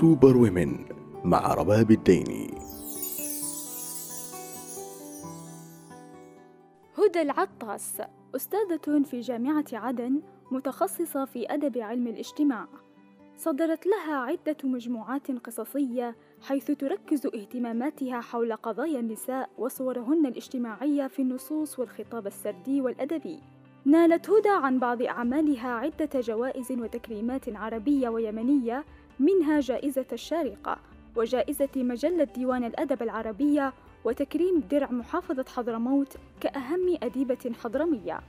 سوبر ويمن مع رباب الديني هدى العطاس أستاذة في جامعة عدن متخصصة في أدب علم الاجتماع. صدرت لها عدة مجموعات قصصية حيث تركز اهتماماتها حول قضايا النساء وصورهن الاجتماعية في النصوص والخطاب السردي والأدبي. نالت هدى عن بعض أعمالها عدة جوائز وتكريمات عربية ويمنية منها جائزة الشارقة وجائزة مجلة ديوان الأدب العربية وتكريم درع محافظة حضرموت كأهم أديبة حضرمية.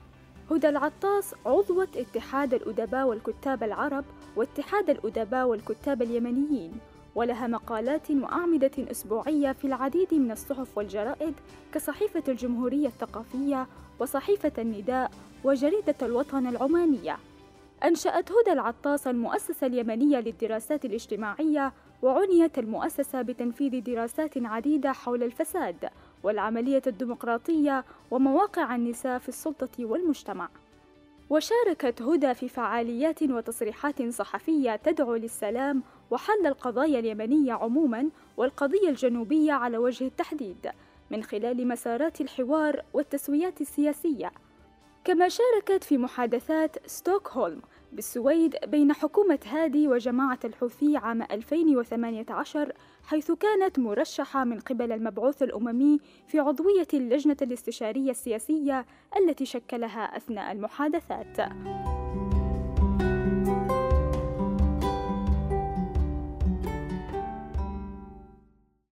هدى العطاس عضوة اتحاد الأدباء والكتاب العرب واتحاد الأدباء والكتاب اليمنيين. ولها مقالات وأعمدة أسبوعية في العديد من الصحف والجرائد كصحيفة الجمهورية الثقافية وصحيفة النداء وجريدة الوطن العمانية أنشأت هدى العطاس المؤسسة اليمنية للدراسات الاجتماعية وعنيت المؤسسة بتنفيذ دراسات عديدة حول الفساد والعملية الديمقراطية ومواقع النساء في السلطة والمجتمع. وشاركت هدى في فعاليات وتصريحات صحفية تدعو للسلام وحل القضايا اليمنية عموما والقضية الجنوبية على وجه التحديد من خلال مسارات الحوار والتسويات السياسية. كما شاركت في محادثات ستوكهولم بالسويد بين حكومة هادي وجماعة الحوثي عام 2018 حيث كانت مرشحة من قبل المبعوث الأممي في عضوية اللجنة الاستشارية السياسية التي شكلها أثناء المحادثات.